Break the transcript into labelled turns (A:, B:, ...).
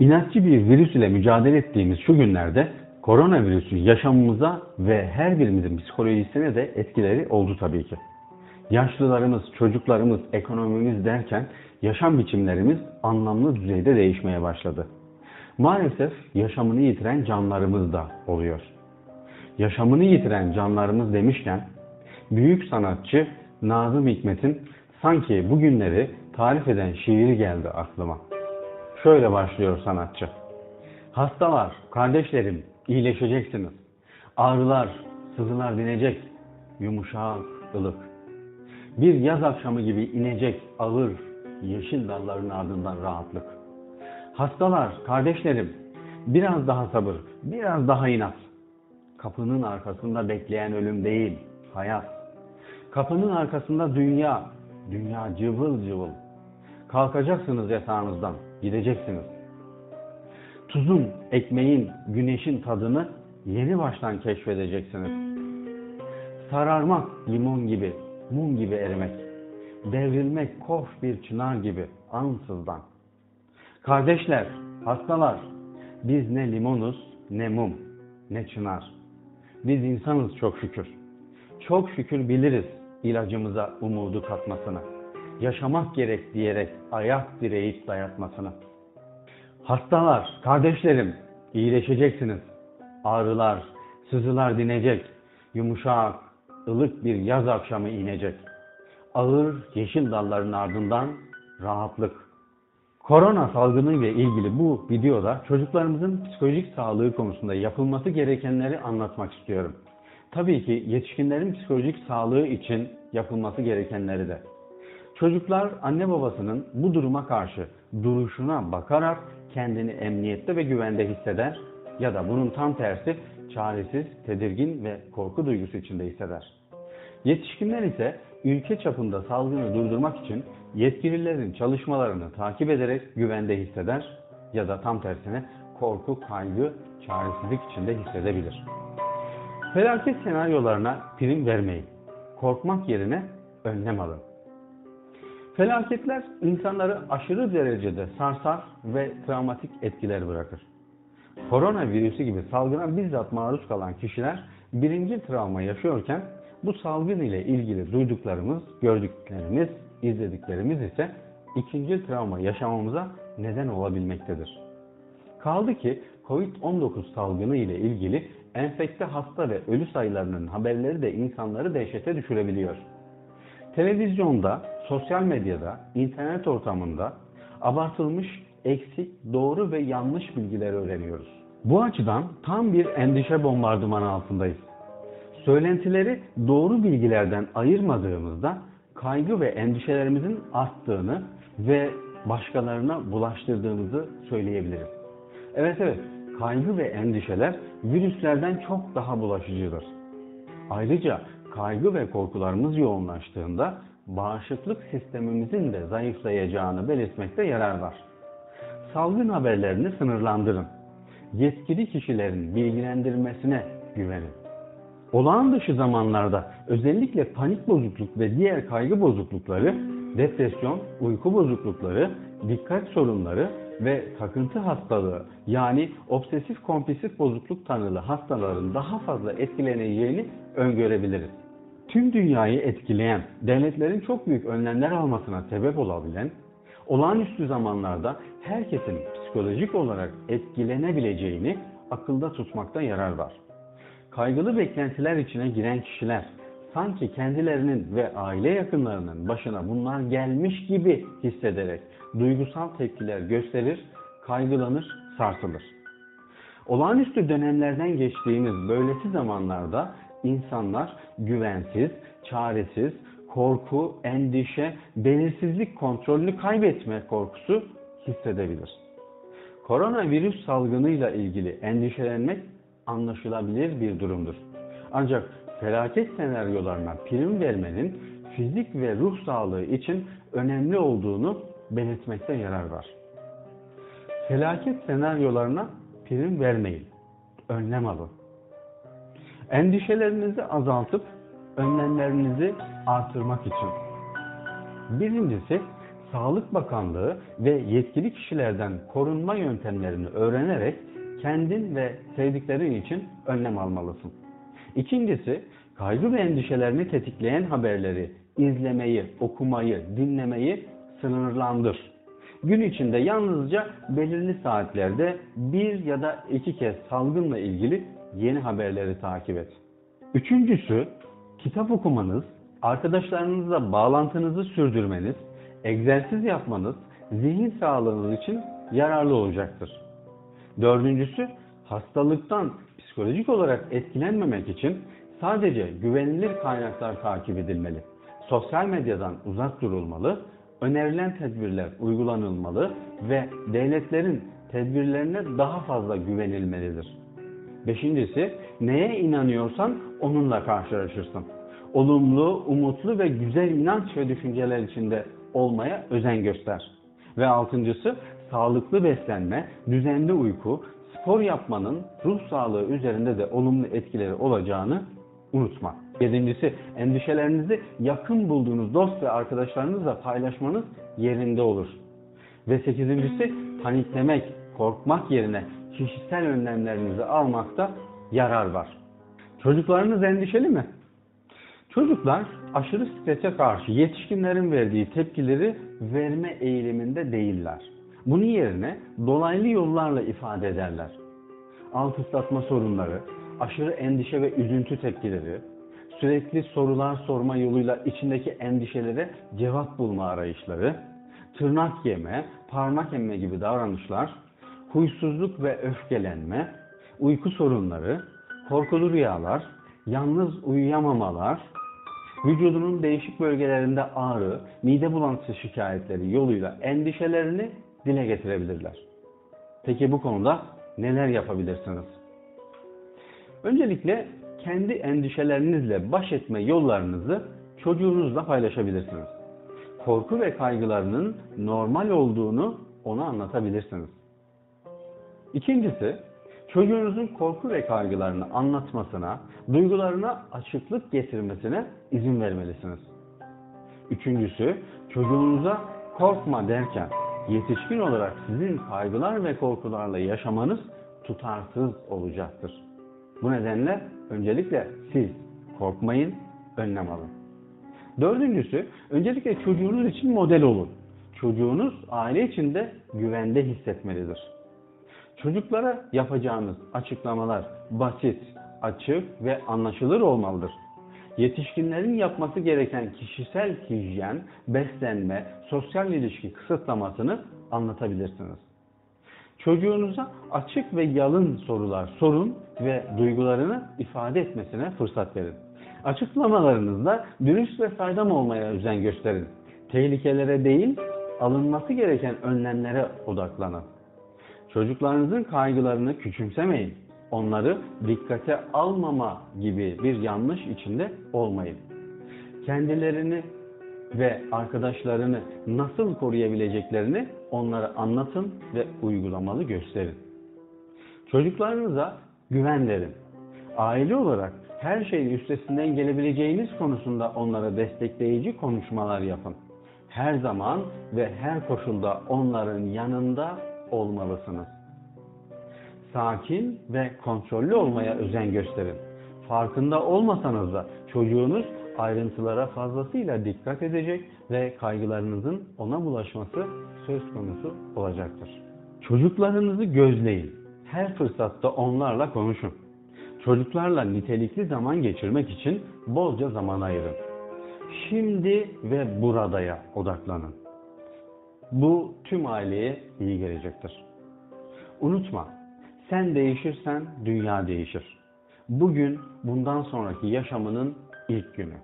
A: İnatçı bir virüs ile mücadele ettiğimiz şu günlerde koronavirüsün yaşamımıza ve her birimizin psikolojisine de etkileri oldu tabii ki. Yaşlılarımız, çocuklarımız, ekonomimiz derken yaşam biçimlerimiz anlamlı düzeyde değişmeye başladı. Maalesef yaşamını yitiren canlarımız da oluyor. Yaşamını yitiren canlarımız demişken büyük sanatçı Nazım Hikmet'in sanki bugünleri tarif eden şiiri geldi aklıma. Şöyle başlıyor sanatçı. Hastalar, kardeşlerim, iyileşeceksiniz. Ağrılar, sızılar dinecek. Yumuşak, ılık. Bir yaz akşamı gibi inecek ağır, yeşil dalların ardından rahatlık. Hastalar, kardeşlerim, biraz daha sabır, biraz daha inat. Kapının arkasında bekleyen ölüm değil, hayat. Kapının arkasında dünya, dünya cıvıl cıvıl. Kalkacaksınız yatağınızdan, gideceksiniz. Tuzun, ekmeğin, güneşin tadını yeni baştan keşfedeceksiniz. Sararmak limon gibi, mum gibi erimek. Devrilmek kof bir çınar gibi ansızdan. Kardeşler, hastalar, biz ne limonuz, ne mum, ne çınar. Biz insanız çok şükür. Çok şükür biliriz ilacımıza umudu katmasını. Yaşamak gerek diyerek ayak direyip dayatmasını. Hastalar, kardeşlerim, iyileşeceksiniz. Ağrılar, sızılar dinecek. Yumuşak, ılık bir yaz akşamı inecek. Ağır yeşil dalların ardından rahatlık. Korona salgını ile ilgili bu videoda çocuklarımızın psikolojik sağlığı konusunda yapılması gerekenleri anlatmak istiyorum. Tabii ki yetişkinlerin psikolojik sağlığı için yapılması gerekenleri de. Çocuklar anne babasının bu duruma karşı duruşuna bakarak kendini emniyette ve güvende hisseder ya da bunun tam tersi çaresiz, tedirgin ve korku duygusu içinde hisseder. Yetişkinler ise ülke çapında salgını durdurmak için yetkililerin çalışmalarını takip ederek güvende hisseder ya da tam tersine korku, kaygı, çaresizlik içinde hissedebilir. Felaket senaryolarına prim vermeyin. Korkmak yerine önlem alın. Felaketler insanları aşırı derecede sarsar ve travmatik etkiler bırakır. Koronavirüsü gibi salgına bizzat maruz kalan kişiler birinci travma yaşıyorken bu salgın ile ilgili duyduklarımız, gördüklerimiz, izlediklerimiz ise ikinci travma yaşamamıza neden olabilmektedir. Kaldı ki Covid-19 salgını ile ilgili enfekte hasta ve ölü sayılarının haberleri de insanları dehşete düşürebiliyor. Televizyonda, sosyal medyada, internet ortamında abartılmış, eksik, doğru ve yanlış bilgileri öğreniyoruz. Bu açıdan tam bir endişe bombardımanı altındayız. Söylentileri doğru bilgilerden ayırmadığımızda kaygı ve endişelerimizin arttığını ve başkalarına bulaştırdığımızı söyleyebiliriz. Evet evet, kaygı ve endişeler virüslerden çok daha bulaşıcıdır. Ayrıca kaygı ve korkularımız yoğunlaştığında bağışıklık sistemimizin de zayıflayacağını belirtmekte yarar var. Salgın haberlerini sınırlandırın. Yetkili kişilerin bilgilendirmesine güvenin. Olağan dışı zamanlarda özellikle panik bozukluk ve diğer kaygı bozuklukları, depresyon, uyku bozuklukları, dikkat sorunları ve takıntı hastalığı yani obsesif kompulsif bozukluk tanılı hastaların daha fazla etkileneceğini öngörebiliriz. Tüm dünyayı etkileyen, devletlerin çok büyük önlemler almasına sebep olabilen, olağanüstü zamanlarda herkesin psikolojik olarak etkilenebileceğini akılda tutmakta yarar var. Kaygılı beklentiler içine giren kişiler sanki kendilerinin ve aile yakınlarının başına bunlar gelmiş gibi hissederek duygusal tepkiler gösterir, kaygılanır, sarsılır. Olağanüstü dönemlerden geçtiğimiz böylesi zamanlarda insanlar güvensiz, çaresiz, korku, endişe, belirsizlik kontrolünü kaybetme korkusu hissedebilir. Koronavirüs salgınıyla ilgili endişelenmek anlaşılabilir bir durumdur. Ancak felaket senaryolarına prim vermenin fizik ve ruh sağlığı için önemli olduğunu belirtmekte yarar var. Felaket senaryolarına prim vermeyin. Önlem alın. Endişelerinizi azaltıp önlemlerinizi artırmak için. Birincisi Sağlık Bakanlığı ve yetkili kişilerden korunma yöntemlerini öğrenerek kendin ve sevdiklerin için önlem almalısın. İkincisi, kaygı ve endişelerini tetikleyen haberleri izlemeyi, okumayı, dinlemeyi sınırlandır. Gün içinde yalnızca belirli saatlerde bir ya da iki kez salgınla ilgili yeni haberleri takip et. Üçüncüsü, kitap okumanız, arkadaşlarınızla bağlantınızı sürdürmeniz, egzersiz yapmanız zihin sağlığınız için yararlı olacaktır. Dördüncüsü, hastalıktan psikolojik olarak etkilenmemek için sadece güvenilir kaynaklar takip edilmeli. Sosyal medyadan uzak durulmalı, önerilen tedbirler uygulanılmalı ve devletlerin tedbirlerine daha fazla güvenilmelidir. Beşincisi, neye inanıyorsan onunla karşılaşırsın. Olumlu, umutlu ve güzel inanç ve düşünceler içinde olmaya özen göster. Ve altıncısı, sağlıklı beslenme, düzenli uyku, spor yapmanın ruh sağlığı üzerinde de olumlu etkileri olacağını unutma. Yedincisi, endişelerinizi yakın bulduğunuz dost ve arkadaşlarınızla paylaşmanız yerinde olur. Ve sekizincisi, paniklemek, korkmak yerine kişisel önlemlerinizi almakta yarar var. Çocuklarınız endişeli mi? Çocuklar aşırı strese karşı yetişkinlerin verdiği tepkileri verme eğiliminde değiller. Bunun yerine dolaylı yollarla ifade ederler. Alt ıslatma sorunları, aşırı endişe ve üzüntü tepkileri, sürekli sorular sorma yoluyla içindeki endişelere cevap bulma arayışları, tırnak yeme, parmak emme gibi davranışlar, huysuzluk ve öfkelenme, uyku sorunları, korkulu rüyalar, yalnız uyuyamamalar, vücudunun değişik bölgelerinde ağrı, mide bulantısı şikayetleri yoluyla endişelerini dile getirebilirler. Peki bu konuda neler yapabilirsiniz? Öncelikle kendi endişelerinizle baş etme yollarınızı çocuğunuzla paylaşabilirsiniz. Korku ve kaygılarının normal olduğunu ona anlatabilirsiniz. İkincisi, çocuğunuzun korku ve kaygılarını anlatmasına, duygularına açıklık getirmesine izin vermelisiniz. Üçüncüsü, çocuğunuza korkma derken yetişkin olarak sizin kaygılar ve korkularla yaşamanız tutarsız olacaktır. Bu nedenle öncelikle siz korkmayın, önlem alın. Dördüncüsü, öncelikle çocuğunuz için model olun. Çocuğunuz aile içinde güvende hissetmelidir. Çocuklara yapacağınız açıklamalar basit, açık ve anlaşılır olmalıdır. Yetişkinlerin yapması gereken kişisel hijyen, beslenme, sosyal ilişki kısıtlamasını anlatabilirsiniz. Çocuğunuza açık ve yalın sorular sorun ve duygularını ifade etmesine fırsat verin. Açıklamalarınızda dürüst ve saydam olmaya özen gösterin. Tehlikelere değil, alınması gereken önlemlere odaklanın. Çocuklarınızın kaygılarını küçümsemeyin. Onları dikkate almama gibi bir yanlış içinde olmayın. Kendilerini ve arkadaşlarını nasıl koruyabileceklerini onlara anlatın ve uygulamalı gösterin. Çocuklarınıza güven verin. Aile olarak her şeyin üstesinden gelebileceğiniz konusunda onlara destekleyici konuşmalar yapın. Her zaman ve her koşulda onların yanında olmalısınız. Sakin ve kontrollü olmaya özen gösterin. Farkında olmasanız da çocuğunuz ayrıntılara fazlasıyla dikkat edecek ve kaygılarınızın ona bulaşması söz konusu olacaktır. Çocuklarınızı gözleyin. Her fırsatta onlarla konuşun. Çocuklarla nitelikli zaman geçirmek için bolca zaman ayırın. Şimdi ve buradaya odaklanın. Bu tüm aileye iyi gelecektir. Unutma, sen değişirsen dünya değişir. Bugün bundan sonraki yaşamının ilk günü.